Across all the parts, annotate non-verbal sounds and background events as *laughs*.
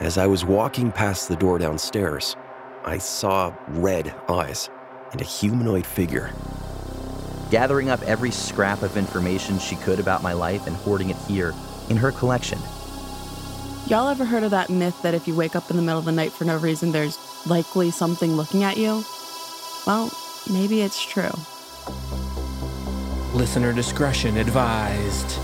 As I was walking past the door downstairs, I saw red eyes and a humanoid figure. gathering up every scrap of information she could about my life and hoarding it here in her collection. Y'all ever heard of that myth that if you wake up in the middle of the night for no reason, there's likely something looking at you? Well, maybe it's true. Listener discretion advised.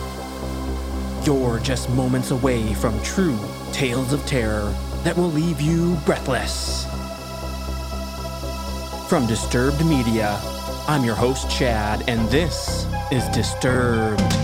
You're just moments away from true tales of terror that will leave you breathless. From Disturbed Media, I'm your host, Chad, and this is Disturbed.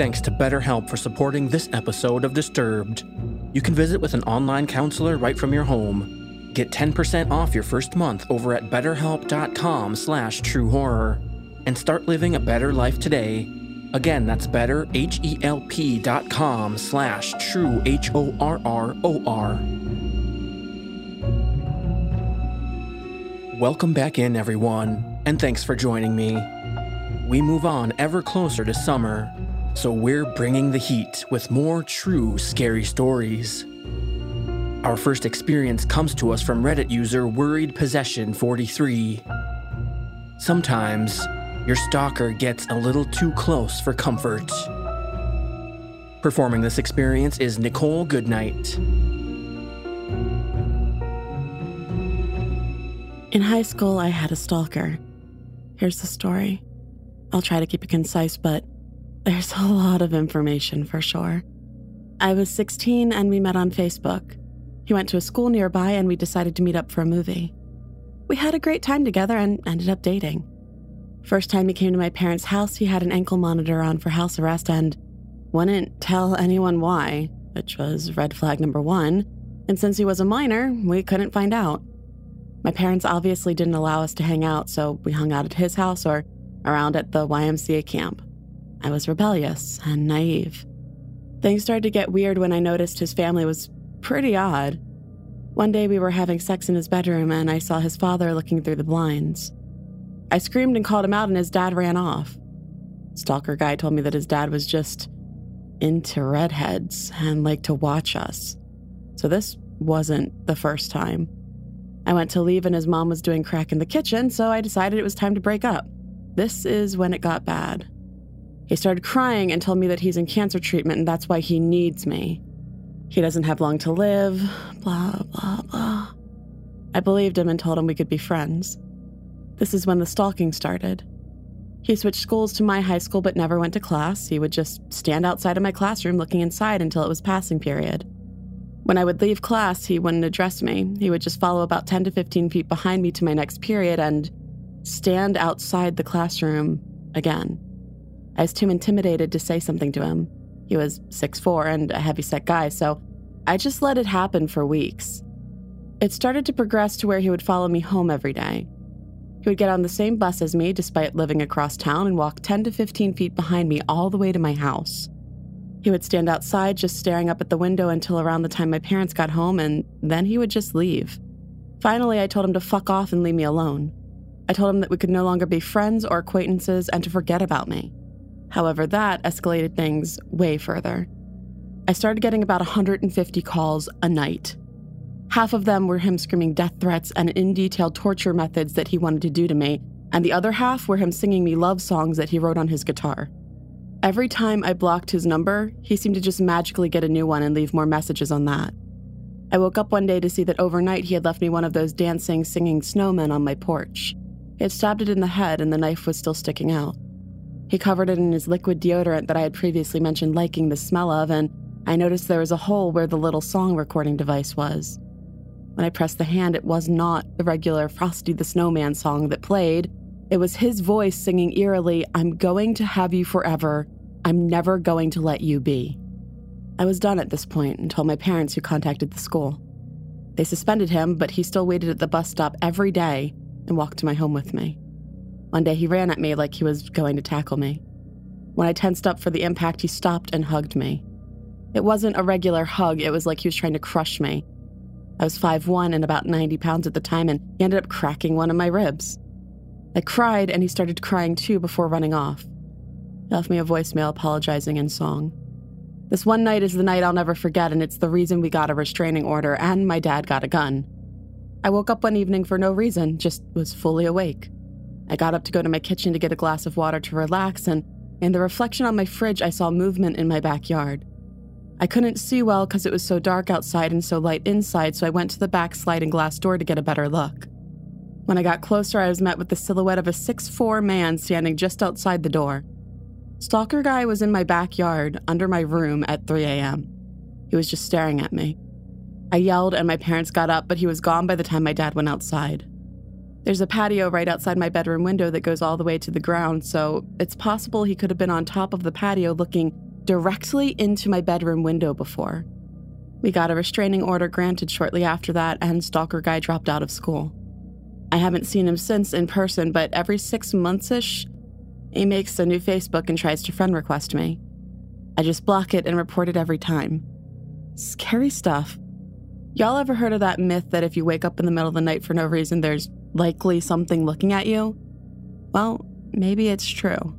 Thanks to BetterHelp for supporting this episode of Disturbed. You can visit with an online counselor right from your home. Get 10% off your first month over at betterhelp.com slash truehorror and start living a better life today. Again, that's better, H-E-L-P dot com slash true, H-O-R-R-O-R. Welcome back in, everyone, and thanks for joining me. We move on ever closer to summer, so we're bringing the heat with more true scary stories. Our first experience comes to us from Reddit user Worried Possession 43. Sometimes your stalker gets a little too close for comfort. Performing this experience is Nichole Goodnight. In high school, I had a stalker. Here's the story. I'll try to keep it concise, but there's a lot of information for sure. I was 16 and we met on Facebook. He went to a school nearby and we decided to meet up for a movie. We had a great time together and ended up dating. First time he came to my parents' house, he had an ankle monitor on for house arrest and wouldn't tell anyone why, which was red flag number one. And since he was a minor, we couldn't find out. My parents obviously didn't allow us to hang out, so we hung out at his house or around at the YMCA camp. I was rebellious and naive. Things started to get weird when I noticed his family was pretty odd. One day we were having sex in his bedroom and I saw his father looking through the blinds. I screamed and called him out, and his dad ran off. Stalker guy told me that his dad was just into redheads and liked to watch us. So this wasn't the first time. I went to leave and his mom was doing crack in the kitchen, so I decided it was time to break up. This is when it got bad. He started crying and told me that he's in cancer treatment and that's why he needs me. He doesn't have long to live, blah, blah, blah. I believed him and told him we could be friends. This is when the stalking started. He switched schools to my high school but never went to class. He would just stand outside of my classroom looking inside until it was passing period. When I would leave class, he wouldn't address me. He would just follow about 10 to 15 feet behind me to my next period and stand outside the classroom again. I was too intimidated to say something to him. He was 6'4 and a heavy-set guy, so I just let it happen for weeks. It started to progress to where he would follow me home every day. He would get on the same bus as me despite living across town and walk 10 to 15 feet behind me all the way to my house. He would stand outside just staring up at the window until around the time my parents got home, and then he would just leave. Finally, I told him to fuck off and leave me alone. I told him that we could no longer be friends or acquaintances and to forget about me. However, that escalated things way further. I started getting about 150 calls a night. Half of them were him screaming death threats and in detail torture methods that he wanted to do to me, and the other half were him singing me love songs that he wrote on his guitar. Every time I blocked his number, he seemed to just magically get a new one and leave more messages on that. I woke up one day to see that overnight he had left me one of those dancing, singing snowmen on my porch. He had stabbed it in the head and the knife was still sticking out. He covered it in his liquid deodorant that I had previously mentioned liking the smell of, and I noticed there was a hole where the little song recording device was. When I pressed the hand, it was not the regular Frosty the Snowman song that played. It was his voice singing eerily, I'm going to have you forever. I'm never going to let you be. I was done at this point and told my parents who contacted the school. They suspended him, but he still waited at the bus stop every day and walked to my home with me. One day he ran at me like he was going to tackle me. When I tensed up for the impact, he stopped and hugged me. It wasn't a regular hug, it was like he was trying to crush me. I was 5'1 and about 90 pounds at the time, and he ended up cracking one of my ribs. I cried, and he started crying too before running off. He left me a voicemail apologizing in song. This one night is the night I'll never forget, and it's the reason we got a restraining order and my dad got a gun. I woke up one evening for no reason, just was fully awake. I got up to go to my kitchen to get a glass of water to relax, and in the reflection on my fridge, I saw movement in my backyard. I couldn't see well because it was so dark outside and so light inside, so I went to the back sliding glass door to get a better look. When I got closer, I was met with the silhouette of a six-four man standing just outside the door. Stalker guy was in my backyard, under my room at 3 a.m. He was just staring at me. I yelled, and my parents got up, but he was gone by the time my dad went outside. There's a patio right outside my bedroom window that goes all the way to the ground, so it's possible he could have been on top of the patio looking directly into my bedroom window before. We got a restraining order granted shortly after that, and Stalker Guy dropped out of school. I haven't seen him since in person, but every six months ish, he makes a new Facebook and tries to friend request me. I just block it and report it every time. Scary stuff. Y'all ever heard of that myth that if you wake up in the middle of the night for no reason, there's likely something looking at you? Well, maybe it's true.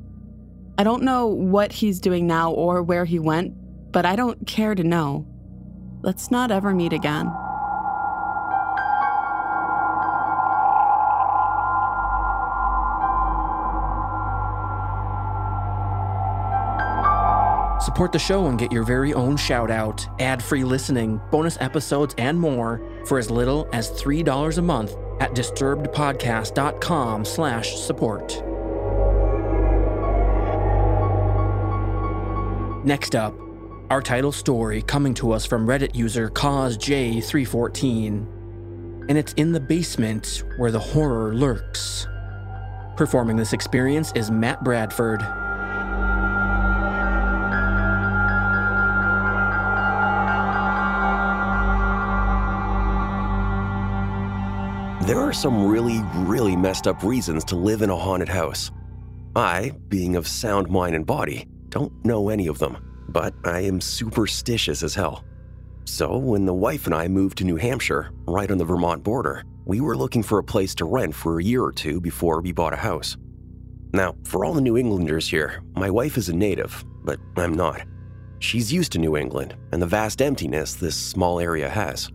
I don't know what he's doing now or where he went, but I don't care to know. Let's not ever meet again. Support the show and get your very own shout out, ad free listening, bonus episodes, and more for as little as $3 a month at disturbedpodcast.com slash support. Next up, our title story coming to us from Reddit user KozJ314. And it's in the basement where the horror lurks. Performing this experience is Matt Bradford. Are some really, really messed up reasons to live in a haunted house. I, being of sound mind and body, don't know any of them, but I am superstitious as hell. So, when the wife and I moved to New Hampshire, right on the Vermont border, we were looking for a place to rent for a year or two before we bought a house. Now, for all the New Englanders here, my wife is a native, but I'm not. She's used to New England and the vast emptiness this small area has.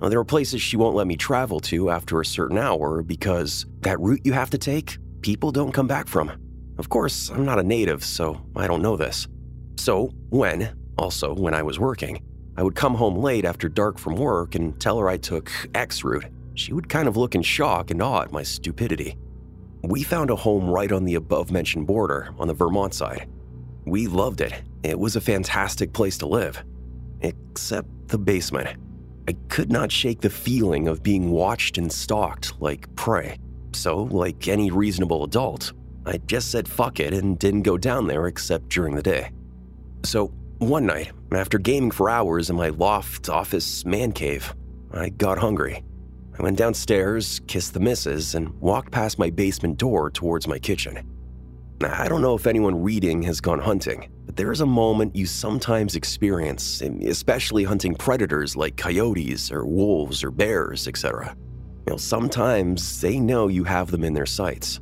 Now, there are places she won't let me travel to after a certain hour because that route you have to take, people don't come back from. Of course, I'm not a native, so I don't know this. So, when, also when I was working, I would come home late after dark from work and tell her I took X route, she would kind of look in shock and awe at my stupidity. We found a home right on the above mentioned border on the Vermont side. We loved it. It was a fantastic place to live. Except the basement. I could not shake the feeling of being watched and stalked like prey. So, like any reasonable adult, I just said fuck it and didn't go down there except during the day. So, one night, after gaming for hours in my loft office man cave, I got hungry. I went downstairs, kissed the missus, and walked past my basement door towards my kitchen. I don't know if anyone reading has gone hunting, but there is a moment you sometimes experience, especially hunting predators like coyotes or wolves or bears, etc. You know, sometimes they know you have them in their sights,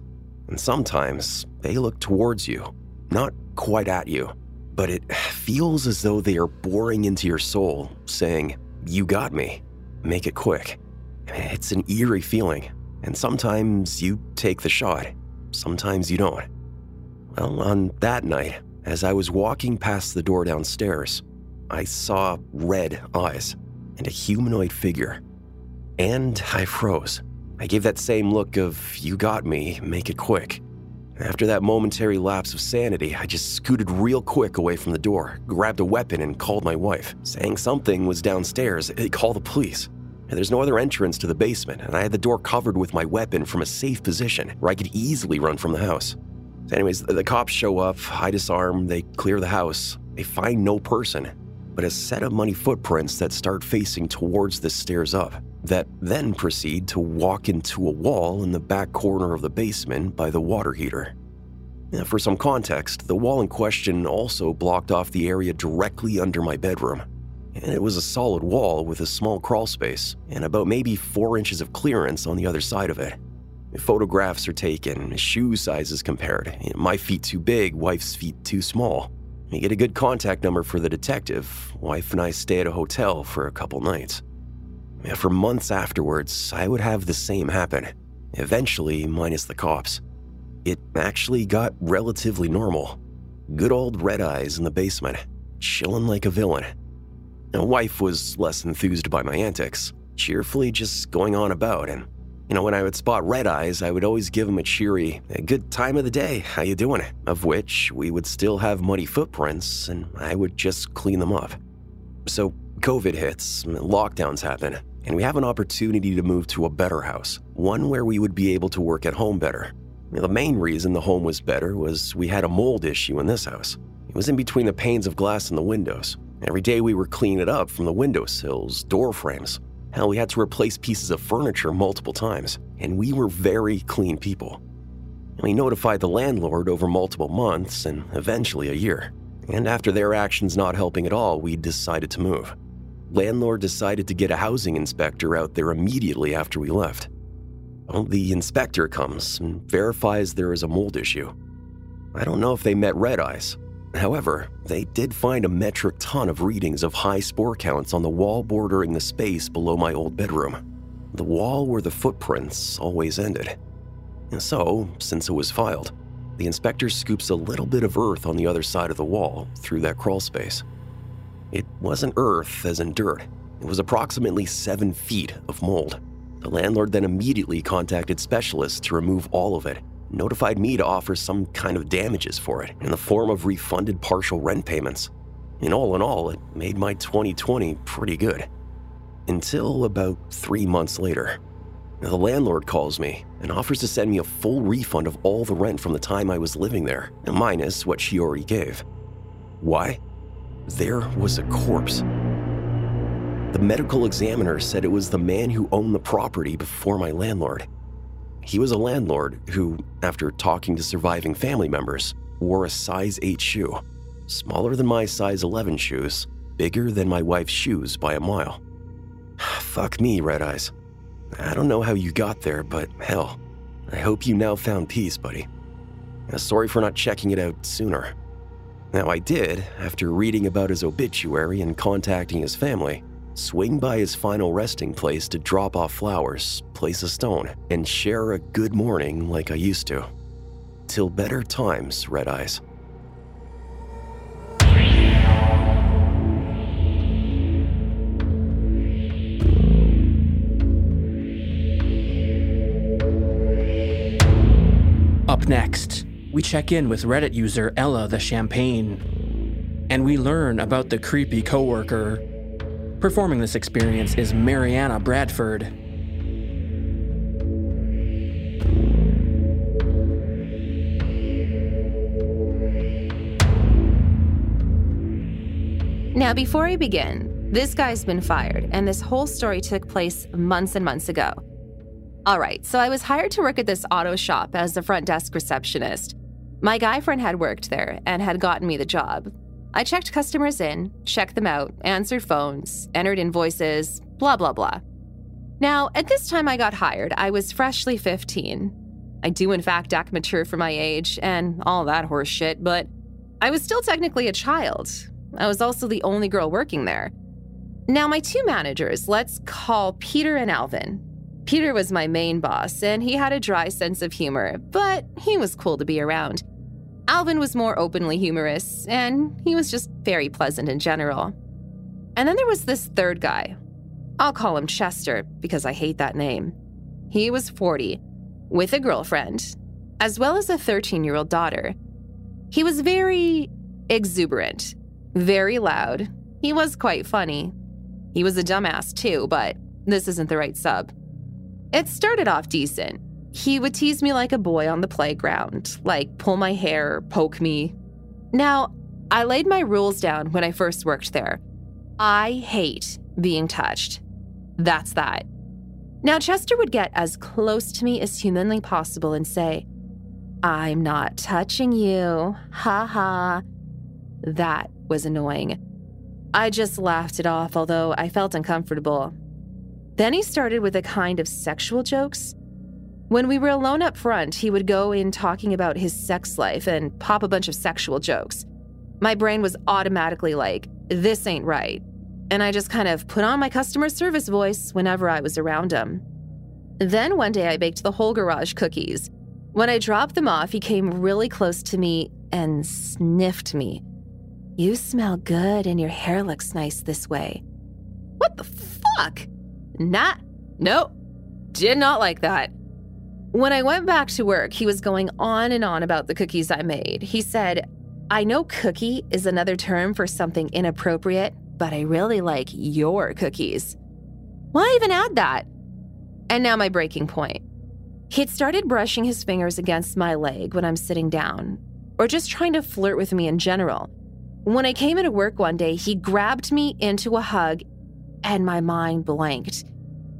and sometimes they look towards you, not quite at you, but it feels as though they are boring into your soul, saying, You got me, make it quick. It's an eerie feeling, and sometimes you take the shot, sometimes you don't. Well, on that night, as I was walking past the door downstairs, I saw red eyes. and a humanoid figure. And I froze. I gave that same look of, you got me, make it quick. After that momentary lapse of sanity, I just scooted real quick away from the door, grabbed a weapon, and called my wife, saying something was downstairs. Eh, Call the police. And there's no other entrance to the basement, and I had the door covered with my weapon from a safe position where I could easily run from the house. Anyways, the cops show up, I disarm, they clear the house. They find no person, but a set of muddy footprints that start facing towards the stairs up, that then proceed to walk into a wall in the back corner of the basement by the water heater. Now, for some context, the wall in question also blocked off the area directly under my bedroom. And it was a solid wall with a small crawl space and about maybe four inches of clearance on the other side of it. Photographs are taken, shoe sizes compared. My feet too big, wife's feet too small. We get a good contact number for the detective. Wife and I stay at a hotel for a couple nights. For months afterwards, I would have the same happen, eventually, minus the cops. It actually got relatively normal. Good old red eyes in the basement, chilling like a villain. My wife was less enthused by my antics, cheerfully just going on about and you know, when I would spot red eyes, I would always give him a cheery, a good time of the day, how you doing? Of which we would still have muddy footprints, and I would just clean them up. So COVID hits, lockdowns happen, and we have an opportunity to move to a better house, one where we would be able to work at home better. The main reason the home was better was we had a mold issue in this house. It was in between the panes of glass in the windows. Every day we were cleaning it up from the windowsills, door frames, Hell, we had to replace pieces of furniture multiple times, and we were very clean people. We notified the landlord over multiple months and eventually a year. And after their actions not helping at all, we decided to move. Landlord decided to get a housing inspector out there immediately after we left. Well, the inspector comes and verifies there is a mold issue. I don't know if they met red eyes, However, they did find a metric ton of readings of high spore counts on the wall bordering the space below my old bedroom, the wall where the footprints always ended. And so, since it was filed, the inspector scoops a little bit of earth on the other side of the wall through that crawl space. It wasn't earth as in dirt, it was approximately seven feet of mold. The landlord then immediately contacted specialists to remove all of it notified me to offer some kind of damages for it in the form of refunded partial rent payments. And all in all, it made my 2020 pretty good. Until about three months later. The landlord calls me and offers to send me a full refund of all the rent from the time I was living there, minus what she already gave. Why? There was a corpse. The medical examiner said it was the man who owned the property before my landlord. He was a landlord who, after talking to surviving family members, wore a size 8 shoe, smaller than my size 11 shoes, bigger than my wife's shoes by a mile. *sighs* Fuck me, Red Eyes. I don't know how you got there, but hell, I hope you now found peace, buddy. Sorry for not checking it out sooner. Now, I did, after reading about his obituary and contacting his family, swing by his final resting place to drop off flowers, place a stone, and share a good morning like I used to. Till better times, Red Eyes. Up next, we check in with Reddit user Ella the Champagne, and we learn about the creepy coworker Performing this experience is Mariana Bradford. Now, before I begin, this guy's been fired, and this whole story took place months and months ago. All right, so I was hired to work at this auto shop as the front desk receptionist. My guy friend had worked there and had gotten me the job, I checked customers in, checked them out, answered phones, entered invoices, blah, blah, blah. Now, at this time I got hired, I was freshly 15. I do, in fact, act mature for my age and all that horse shit, but I was still technically a child. I was also the only girl working there. Now, my two managers, let's call Peter and Alvin. Peter was my main boss, and he had a dry sense of humor, but he was cool to be around. Alvin was more openly humorous, and he was just very pleasant in general. And then there was this third guy. I'll call him Chester because I hate that name. He was 40, with a girlfriend, as well as a 13 year old daughter. He was very exuberant, very loud. He was quite funny. He was a dumbass too, but this isn't the right sub. It started off decent. He would tease me like a boy on the playground, like pull my hair, poke me. Now, I laid my rules down when I first worked there. I hate being touched. That's that. Now, Chester would get as close to me as humanly possible and say, I'm not touching you. Ha ha. That was annoying. I just laughed it off, although I felt uncomfortable. Then he started with a kind of sexual jokes. When we were alone up front, he would go in talking about his sex life and pop a bunch of sexual jokes. My brain was automatically like, this ain't right. And I just kind of put on my customer service voice whenever I was around him. Then one day I baked the whole garage cookies. When I dropped them off, he came really close to me and sniffed me. You smell good and your hair looks nice this way. What the fuck? Nah, nope, did not like that. When I went back to work, he was going on and on about the cookies I made. He said, I know cookie is another term for something inappropriate, but I really like your cookies. Why even add that? And now my breaking point. He'd started brushing his fingers against my leg when I'm sitting down, or just trying to flirt with me in general. When I came into work one day, he grabbed me into a hug, and my mind blanked.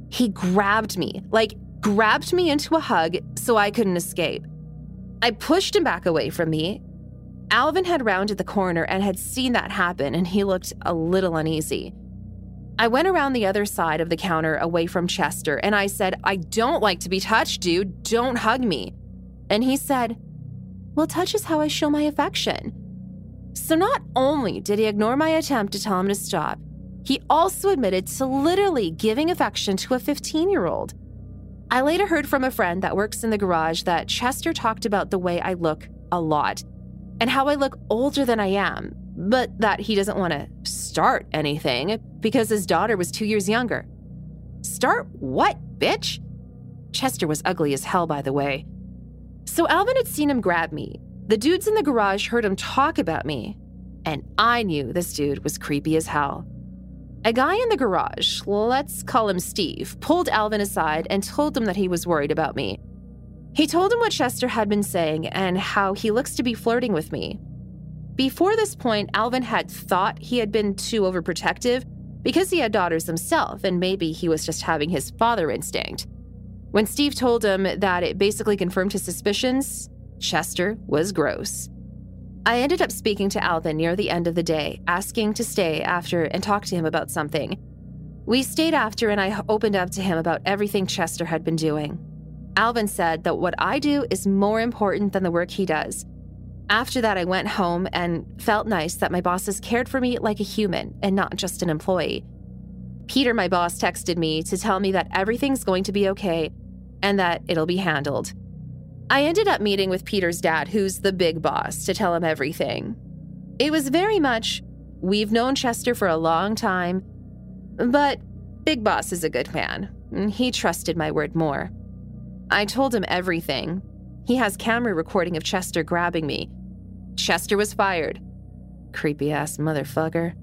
He grabbed me, like, grabbed me into a hug so I couldn't escape. I pushed him back away from me. Alvin had rounded the corner and had seen that happen, and he looked a little uneasy. I went around the other side of the counter away from Chester and I said, I don't like to be touched, dude. Don't hug me. And he said, Well, touch is how I show my affection. So not only did he ignore my attempt to tell him to stop, he also admitted to literally giving affection to a 15 year old. I later heard from a friend that works in the garage that Chester talked about the way I look a lot and how I look older than I am, but that he doesn't want to start anything because his daughter was two years younger. Start what, bitch? Chester was ugly as hell, by the way. So Alvin had seen him grab me. The dudes in the garage heard him talk about me, and I knew this dude was creepy as hell. A guy in the garage, let's call him Steve, pulled Alvin aside and told him that he was worried about me. He told him what Chester had been saying and how he looks to be flirting with me. Before this point, Alvin had thought he had been too overprotective because he had daughters himself, and maybe he was just having his father instinct. When Steve told him that it basically confirmed his suspicions, Chester was gross. I ended up speaking to Alvin near the end of the day, asking to stay after and talk to him about something. We stayed after, and I opened up to him about everything Chester had been doing. Alvin said that what I do is more important than the work he does, after that, I went home and felt nice that my bosses cared for me like a human and not just an employee. Peter, my boss, texted me to tell me that everything's going to be okay and that it'll be handled. I ended up meeting with Peter's dad, who's the big boss, to tell him everything. It was very much, we've known Chester for a long time, but Big Boss is a good man. He trusted my word more. I told him everything, he has camera recording of Chester grabbing me. Chester was fired. Creepy ass motherfucker.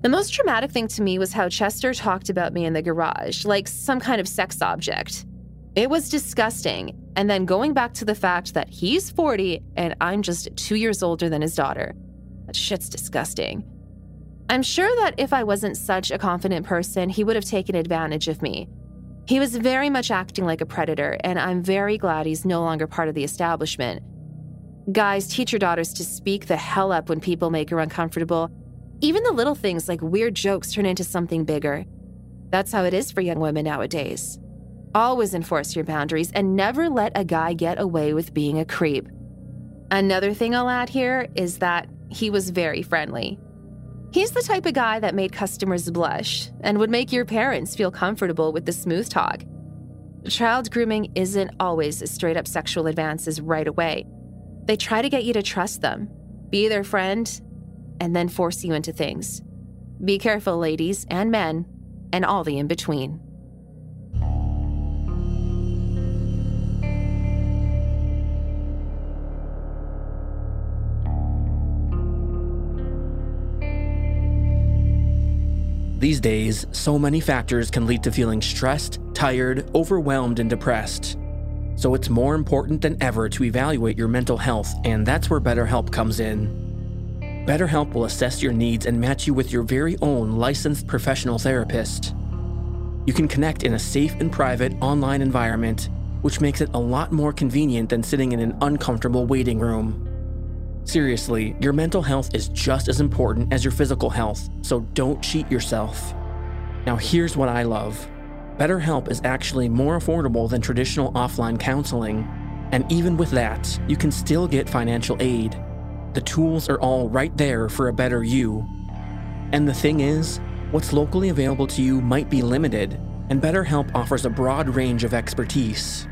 The most traumatic thing to me was how Chester talked about me in the garage, like some kind of sex object. It was disgusting. And then going back to the fact that he's 40 and I'm just two years older than his daughter. That shit's disgusting. I'm sure that if I wasn't such a confident person, he would have taken advantage of me. He was very much acting like a predator, and I'm very glad he's no longer part of the establishment. Guys, teach your daughters to speak the hell up when people make her uncomfortable. Even the little things like weird jokes turn into something bigger. That's how it is for young women nowadays. Always enforce your boundaries and never let a guy get away with being a creep. Another thing I'll add here is that he was very friendly. He's the type of guy that made customers blush and would make your parents feel comfortable with the smooth talk. Child grooming isn't always straight up sexual advances right away. They try to get you to trust them, be their friend, and then force you into things. Be careful, ladies and men. and all the in between. These days, so many factors can lead to feeling stressed, tired, overwhelmed, and depressed. So it's more important than ever to evaluate your mental health, and that's where BetterHelp comes in. BetterHelp will assess your needs and match you with your very own licensed professional therapist. You can connect in a safe and private online environment, which makes it a lot more convenient than sitting in an uncomfortable waiting room. Seriously, your mental health is just as important as your physical health, so don't cheat yourself. Now, here's what I love BetterHelp is actually more affordable than traditional offline counseling, and even with that, you can still get financial aid. The tools are all right there for a better you. And the thing is, what's locally available to you might be limited, and BetterHelp offers a broad range of expertise.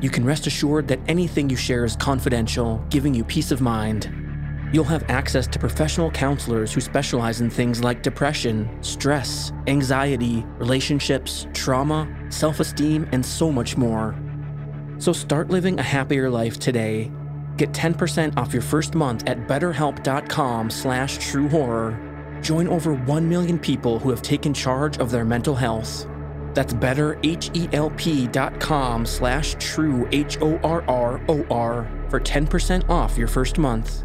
You can rest assured that anything you share is confidential, giving you peace of mind. You'll have access to professional counselors who specialize in things like depression, stress, anxiety, relationships, trauma, self esteem, and so much more. So start living a happier life today. Get 10% off your first month at betterhelp.com slash true horror. Join over 1 million people who have taken charge of their mental health. That's betterhelp.com slash true H-O-R-R-O-R for 10% off your first month.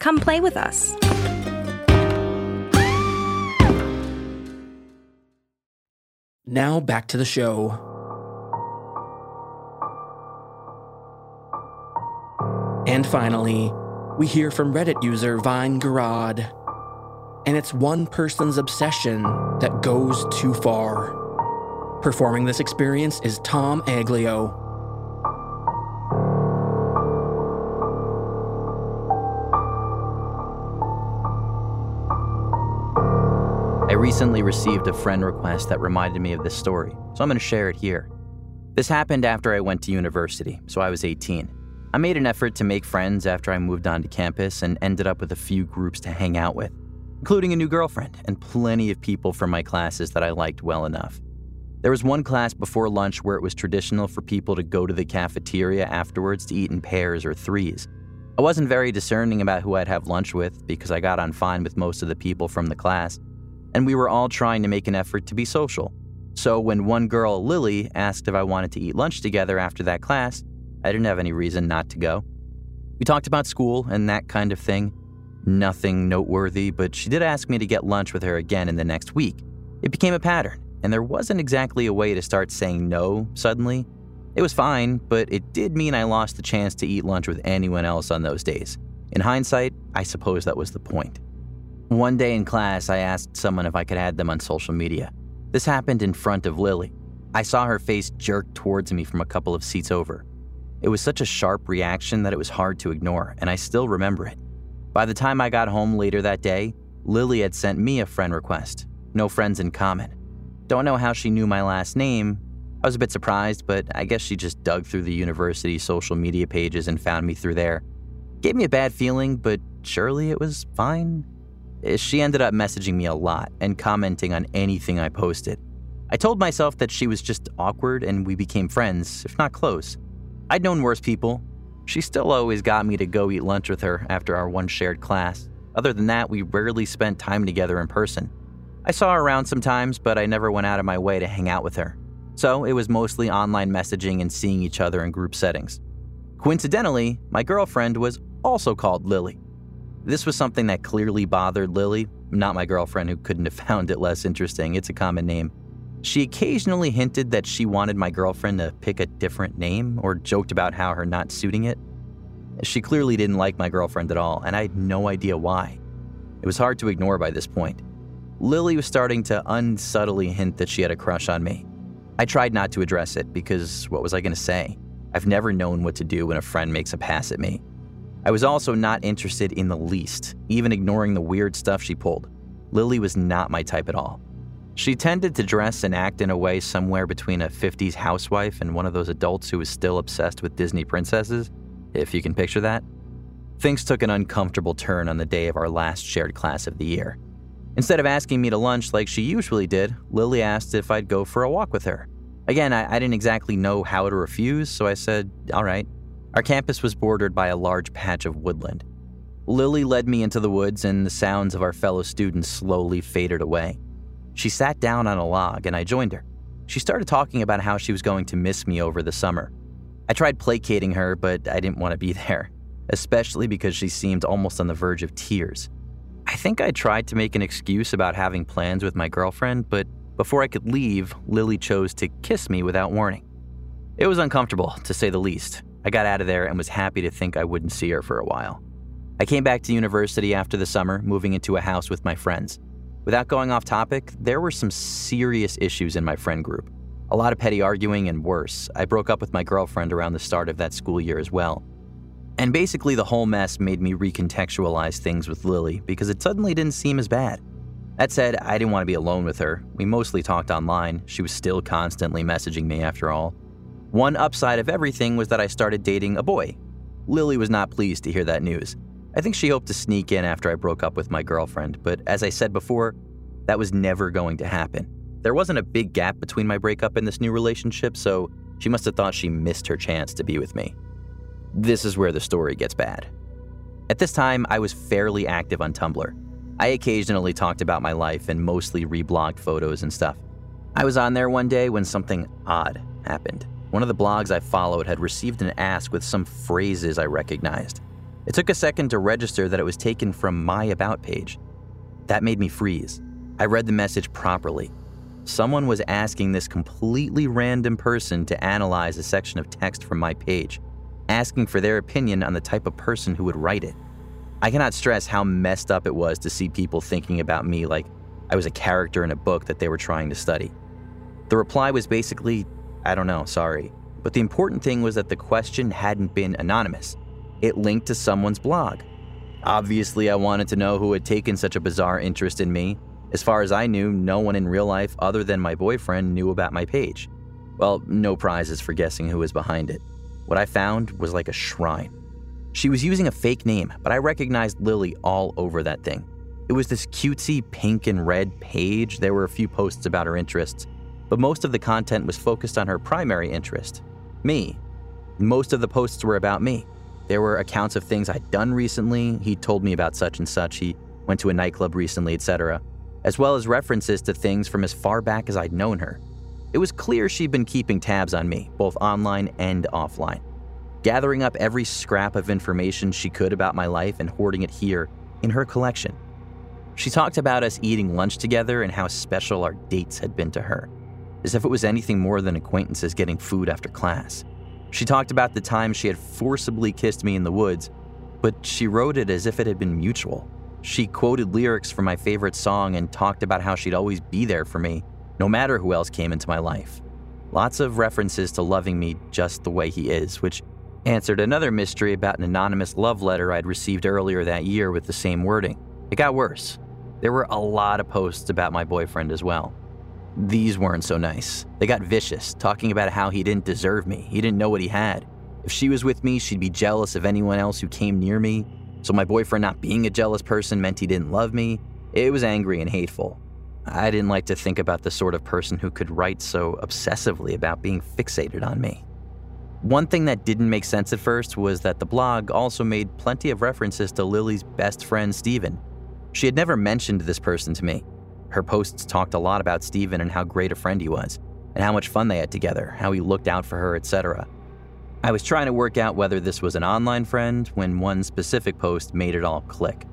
Come play with us. Now back to the show. And finally, we hear from Reddit user Vinegarade. And it's one person's obsession that goes too far. Performing this experience is Tom Aglio. Recently received a friend request that reminded me of this story, so I'm going to share it here. This happened after I went to university, so I was 18. I made an effort to make friends after I moved onto campus and ended up with a few groups to hang out with, including a new girlfriend and plenty of people from my classes that I liked well enough. There was one class before lunch where it was traditional for people to go to the cafeteria afterwards to eat in pairs or threes. I wasn't very discerning about who I'd have lunch with because I got on fine with most of the people from the class, and we were all trying to make an effort to be social. So when one girl, Lily, asked if I wanted to eat lunch together after that class, I didn't have any reason not to go. We talked about school and that kind of thing. Nothing noteworthy, but she did ask me to get lunch with her again in the next week. It became a pattern, and there wasn't exactly a way to start saying no suddenly. It was fine, but it did mean I lost the chance to eat lunch with anyone else on those days. In hindsight, I suppose that was the point. One day in class, I asked someone if I could add them on social media. This happened in front of Lily. I saw her face jerk towards me from a couple of seats over. It was such a sharp reaction that it was hard to ignore, and I still remember it. By the time I got home later that day, Lily had sent me a friend request. No friends in common. Don't know how she knew my last name, I was a bit surprised, but I guess she just dug through the university social media pages and found me through there. Gave me a bad feeling, but surely it was fine. Eh, she ended up messaging me a lot and commenting on anything I posted. I told myself that she was just awkward and we became friends, if not close. I'd known worse people. She still always got me to go eat lunch with her after our one shared class. Other than that, we rarely spent time together in person. I saw her around sometimes, but I never went out of my way to hang out with her. So it was mostly online messaging and seeing each other in group settings. Coincidentally, my girlfriend was also called Lily. This was something that clearly bothered Lily, not my girlfriend who couldn't have *laughs* found it less interesting. It's a common name. She occasionally hinted that she wanted my girlfriend to pick a different name or joked about how her not suiting it. She clearly didn't like my girlfriend at all, and I had no idea why. It was hard to ignore by this point. Lily was starting to unsubtly hint that she had a crush on me. I tried not to address it because what was I going to say? I've never known what to do when a friend makes a pass at me. I was also not interested in the least, even ignoring the weird stuff she pulled. Lily was not my type at all. She tended to dress and act in a way somewhere between a 50s housewife and one of those adults who was still obsessed with Disney princesses, if you can picture that. Things took an uncomfortable turn on the day of our last shared class of the year. Instead of asking me to lunch like she usually did, Lily asked if I'd go for a walk with her. Again, I, I didn't exactly know how to refuse, so I said, all right. Our campus was bordered by a large patch of woodland. Lily led me into the woods, and the sounds of our fellow students slowly faded away. She sat down on a log, and I joined her. She started talking about how she was going to miss me over the summer. I tried placating her, but I didn't want to be *laughs* there, especially because she seemed almost on the verge of tears. I think I tried to make an excuse about having plans with my girlfriend, but before I could leave, Lily chose to kiss me without warning. It was uncomfortable, to say the least. I got out of there and was happy to think I wouldn't see her for a while. I came back to university after the summer, moving into a house with my friends. Without going off topic, there were some serious issues in my friend group. A lot of petty arguing and worse. I broke up with my girlfriend around the start of that school year as well. And basically, the whole mess made me recontextualize things with Lily because it suddenly didn't seem as bad. That said, I didn't want to be alone with her. We mostly talked online. She was still constantly messaging me after all. One upside of everything was that I started dating a boy. Lily was not pleased to hear that news. I think she hoped to sneak in after I broke up with my girlfriend, but as I said before, that was never going to happen. There wasn't a big gap between my breakup and this new relationship, so she must have thought she missed her chance to be with me. This is where the story gets bad. At this time, I was fairly active on Tumblr. I occasionally talked about my life and mostly reblogged photos and stuff. I was on there one day when something odd happened. One of the blogs I followed had received an ask with some phrases I recognized. It took a second to register that it was taken from my About page. That made me freeze. I read the message properly. Someone was asking this completely random person to analyze a section of text from my page, asking for their opinion on the type of person who would write it. I cannot stress how messed up it was to see people thinking about me like I was a character in a book that they were trying to study. The reply was basically I don't know, sorry. But the important thing was that the question hadn't been anonymous. It linked to someone's blog. Obviously, I wanted to know who had taken such a bizarre interest in me. As far as I knew, no one in real life other than my boyfriend knew about my page. Well, no prizes for guessing who was behind it. What I found was like a shrine. She was using a fake name, but I recognized Lily all over that thing. It was this cutesy pink and red page. There were a few posts about her interests, but most of the content was focused on her primary interest me. Most of the posts were about me. There were accounts of things I'd done recently. He told me about such and such. He went to a nightclub recently, etc., as well as references to things from as far back as I'd known her. It was clear she'd been keeping tabs on me, both online and offline, gathering up every scrap of information she could about my life and hoarding it here in her collection. She talked about us eating lunch together and how special our dates had been to her as if it was anything more than acquaintances getting food after class. She talked about the time she had forcibly kissed me in the woods, but she wrote it as if it had been mutual. She quoted lyrics from my favorite song and talked about how she'd always be there for me, no matter who else came into my life. Lots of references to loving me just the way he is, which answered another mystery about an anonymous love letter I'd received earlier that year with the same wording. It got worse. There were a lot of posts about my boyfriend as well. These weren't so nice. They got vicious, talking about how he didn't deserve me, he didn't know what he had. If she was with me, she'd be jealous of anyone else who came near me. So my boyfriend not being a jealous person meant he didn't love me. It was angry and hateful. I didn't like to think about the sort of person who could write so obsessively about being fixated on me. One thing that didn't make sense at first was that the blog also made plenty of references to Lily's best friend, Steven. She had never mentioned this person to me. Her posts talked a lot about Steven and how great a friend he was, and how much fun they had together, how he looked out for her, etc. I was trying to work out whether this was an online friend when one specific post made it all click.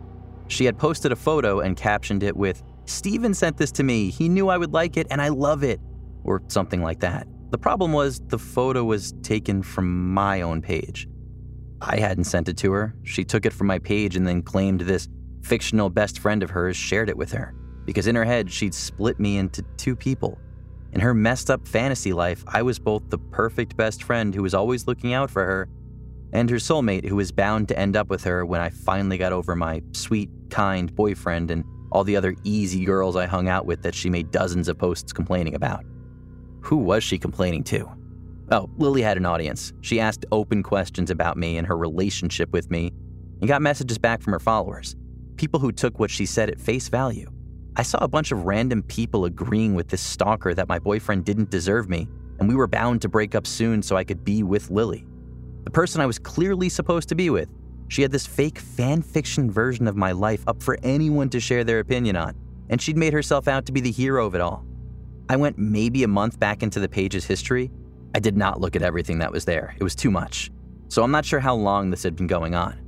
She had posted a photo and captioned it with, Steven sent this to me. He knew I would like it and I love it, or something like that. The problem was the photo was taken from my own page. I hadn't sent it to her. She took it from my page and then claimed this fictional best friend of hers shared it with her, because in her head, she'd split me into two people. In her messed up fantasy life, I was both the perfect best friend who was always looking out for her and her soulmate who was bound to end up with her when I finally got over my sweet, kind boyfriend and all the other easy girls I hung out with that she made dozens of posts complaining about. Who was she complaining to? Oh, Lily had an audience. She asked open questions about me and her relationship with me and got messages back from her followers. People who took what she said at face value. I saw a bunch of random people agreeing with this stalker that my boyfriend didn't deserve me and we were bound to break up soon so I could be with Lily. The person I was clearly supposed to be with she had this fake fan fiction version of my life up for anyone to share their opinion on, and she'd made herself out to be the hero of it all. I went maybe a month back into the page's history. I did not look at everything that was there, it was too much. So I'm not sure how long this had been going on.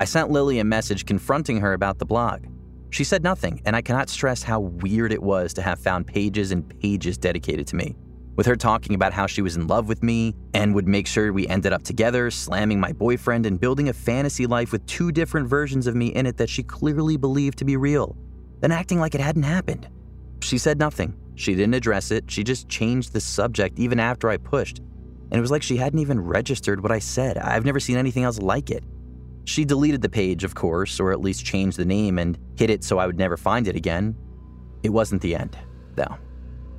I sent Lily a message confronting her about the blog. She said nothing, and I cannot stress how weird it was to have found pages and pages dedicated to me with her talking about how she was in love with me and would make sure we ended up together, slamming my boyfriend, and building a fantasy life with two different versions of me in it that she clearly believed to be real, then acting like it hadn't happened. She said nothing. She didn't address it. She just changed the subject even after I pushed. And it was like she hadn't even registered what I said. I've never seen anything else like it. She deleted the page, of course, or at least changed the name and hid it so I would never find it again. It wasn't the end, though.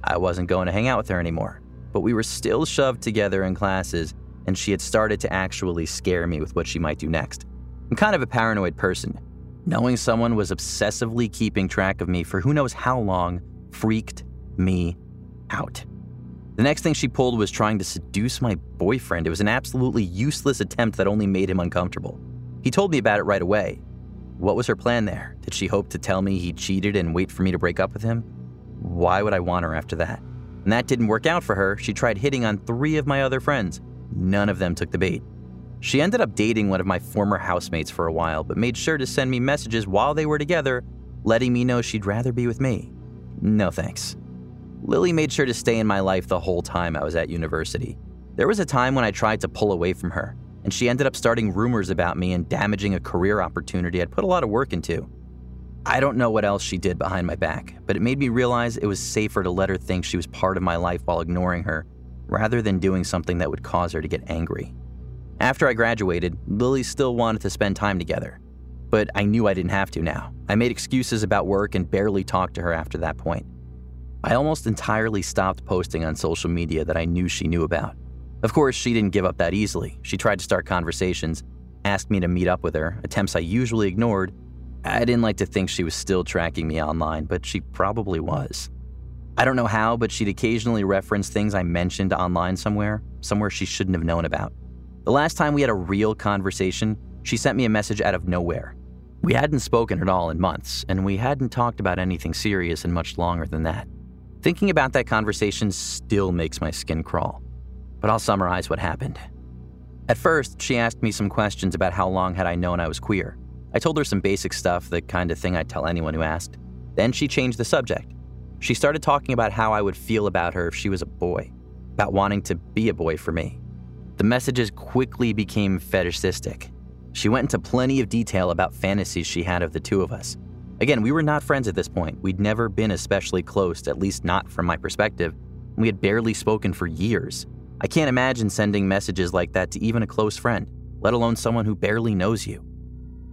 I wasn't going to hang out with her anymore, but we were still shoved together in classes, and she had started to actually scare me with what she might do next. I'm kind of a paranoid person. Knowing someone was obsessively keeping track of me for who knows how long freaked me out. The next thing she pulled was trying to seduce my boyfriend. It was an absolutely useless attempt that only made him uncomfortable. He told me about it right away. What was her plan there? Did she hope to tell me he cheated and wait for me to break up with him? Why would I want her after that? And that didn't work out for her. She tried hitting on three of my other friends. None of them took the bait. She ended up dating one of my former housemates for a while, but made sure to send me messages while they were together, letting me know she'd rather be with me. No thanks. Lily made sure to stay in my life the whole time I was at university. There was a time when I tried to pull away from her, and she ended up starting rumors about me and damaging a career opportunity I'd put a lot of work into. I don't know what else she did behind my back, but it made me realize it was safer to let her think she was part of my life while ignoring her, rather than doing something that would cause her to get angry. After I graduated, Lily still wanted to spend time together, but I knew I didn't have to now. I made excuses about work and barely talked to her after that point. I almost entirely stopped posting on social media that I knew she knew about. Of course, she didn't give up that easily. She tried to start conversations, asked me to meet up with her, attempts I usually ignored, I didn't like to think she was still tracking me online, but she probably was. I don't know how, but she'd occasionally reference things I mentioned online somewhere, somewhere she shouldn't have known about. The last time we had a real conversation, she sent me a message out of nowhere. We hadn't spoken at all in months, and we hadn't talked about anything serious in much longer than that. Thinking about that conversation still makes my skin crawl. But I'll summarize what happened. At first, she asked me some questions about how long had I known I was queer. I told her some basic stuff, the kind of thing I'd tell anyone who asked. Then she changed the subject. She started talking about how I would feel about her if she was a boy, about wanting to be a boy for me. The messages quickly became fetishistic. She went into plenty of detail about fantasies she had of the two of us. Again, we were not friends at this point. We'd never been especially close, at least not from my perspective. We had barely spoken for years. I can't imagine sending messages like that to even a close friend, let alone someone who barely knows you.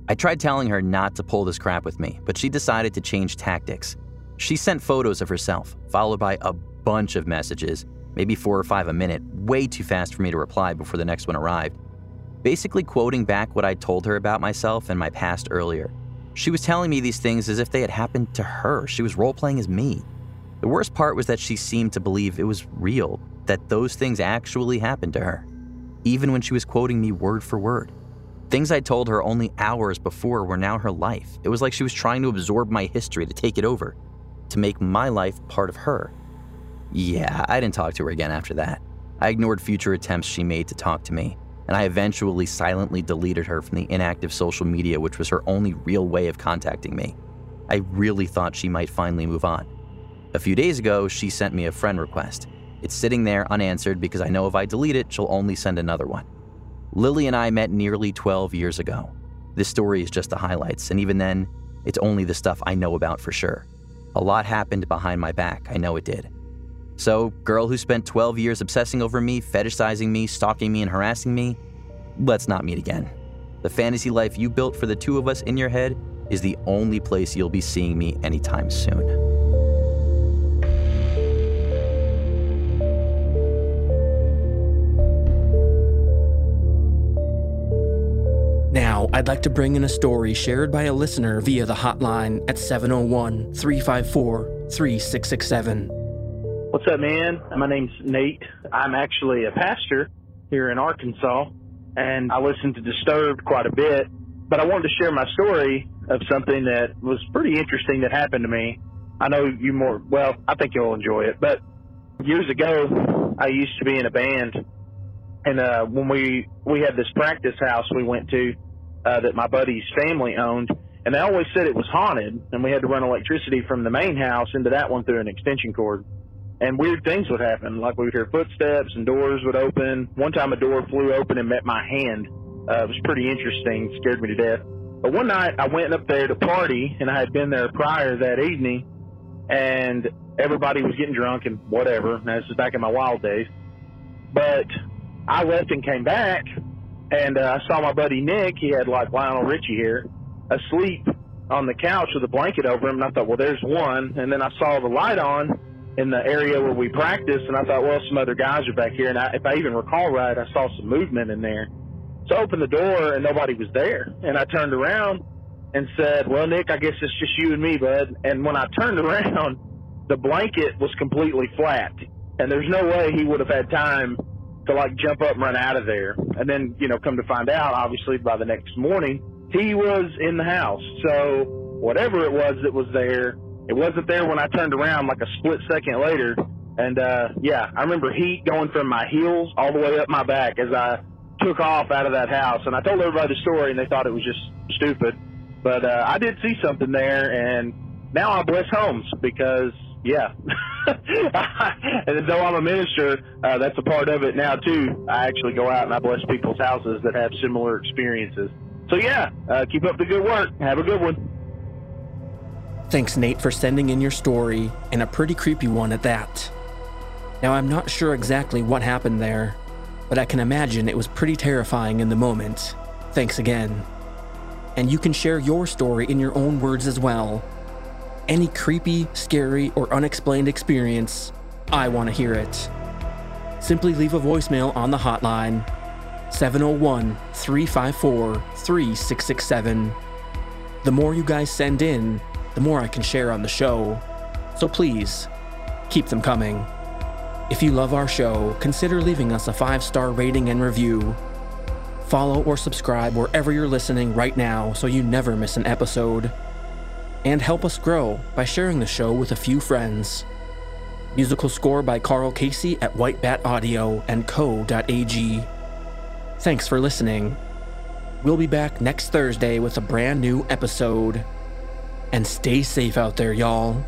I tried telling her not to pull this crap with me, but she decided to change tactics. She sent photos of herself, followed by a bunch of messages, maybe four or five a minute, way too fast for me to reply before the next one arrived. Basically, quoting back what I told her about myself and my past earlier. She was telling me these things as if they had happened to her. She was role playing as me. The worst part was that she seemed to believe it was real, that those things actually happened to her, even when she was quoting me word for word. Things I told her only hours before were now her life. It was like she was trying to absorb my history to take it over, to make my life part of her. Yeah, I didn't talk to her again after that. I ignored future attempts she made to talk to me, and I eventually silently deleted her from the inactive social media, which was her only real way of contacting me. I really thought she might finally move on. A few days ago, she sent me a friend request. It's sitting there unanswered because I know if I delete it, she'll only send another one. Lily and I met nearly 12 years ago. This story is just the highlights, and even then, it's only the stuff I know about for sure. A lot happened behind my back, I know it did. So, girl who spent 12 years obsessing over me, fetishizing me, stalking me, and harassing me, let's not meet again. The fantasy life you built for the two of us in your head is the only place you'll be seeing me anytime soon. Like to bring in a story shared by a listener via the hotline at 701 354 3667. What's up, man? My name's Nate. I'm actually a pastor here in Arkansas, and I listen to Disturbed quite a bit. But I wanted to share my story of something that was pretty interesting that happened to me. I know you more, well, I think you'll enjoy it. But years ago, I used to be in a band, and uh, when we we had this practice house we went to uh, that my buddy's family owned, and they always said it was haunted, and we had to run electricity from the main house into that one through an extension cord. And weird things would happen, like we would hear footsteps and doors would open. One time, a door flew open and met my hand. Uh, it was pretty interesting, scared me to death. But one night, I went up there to party, and I had been there prior that evening, and everybody was getting drunk and whatever. And this is back in my wild days. But I left and came back, and uh, I saw my buddy Nick. He had like Lionel Richie here, asleep on the couch with a blanket over him. And I thought, well, there's one. And then I saw the light on in the area where we practice, and I thought, well, some other guys are back here. And I, if I even recall right, I saw some movement in there. So I opened the door, and nobody was there. And I turned around and said, well, Nick, I guess it's just you and me, bud. And when I *laughs* turned around, the blanket was completely flat. And there's no way he would have had time to like jump up and run out of there. And then, you know, come to find out, obviously by the next morning, he was in the house. So whatever it was that was there, it wasn't there when I turned around like a split second later. And uh yeah, I remember heat going from my heels all the way up my back as I took off out of that house. And I told everybody the story and they thought it was just stupid. But uh I did see something there and now I bless homes because yeah. *laughs* and though I'm a minister, uh, that's a part of it now too. I actually go out and I bless people's houses that have similar experiences. So yeah, uh, keep up the good work. Have a good one. Thanks, Nate, for sending in your story, and a pretty creepy one at that. Now, I'm not sure exactly what happened there, but I can imagine it was pretty terrifying in the moment. Thanks again. And you can share your story in your own words as well. Any creepy, scary, or unexplained experience, I want to hear it. Simply leave a voicemail on the hotline 701 354 3667. The more you guys send in, the more I can share on the show. So please, keep them coming. If you love our show, consider leaving us a five star rating and review. Follow or subscribe wherever you're listening right now so you never miss an episode. And help us grow by sharing the show with a few friends. Musical score by Carl Casey at Whitebat Audio and Co.ag. Thanks for listening. We'll be back next Thursday with a brand new episode. And stay safe out there, y'all.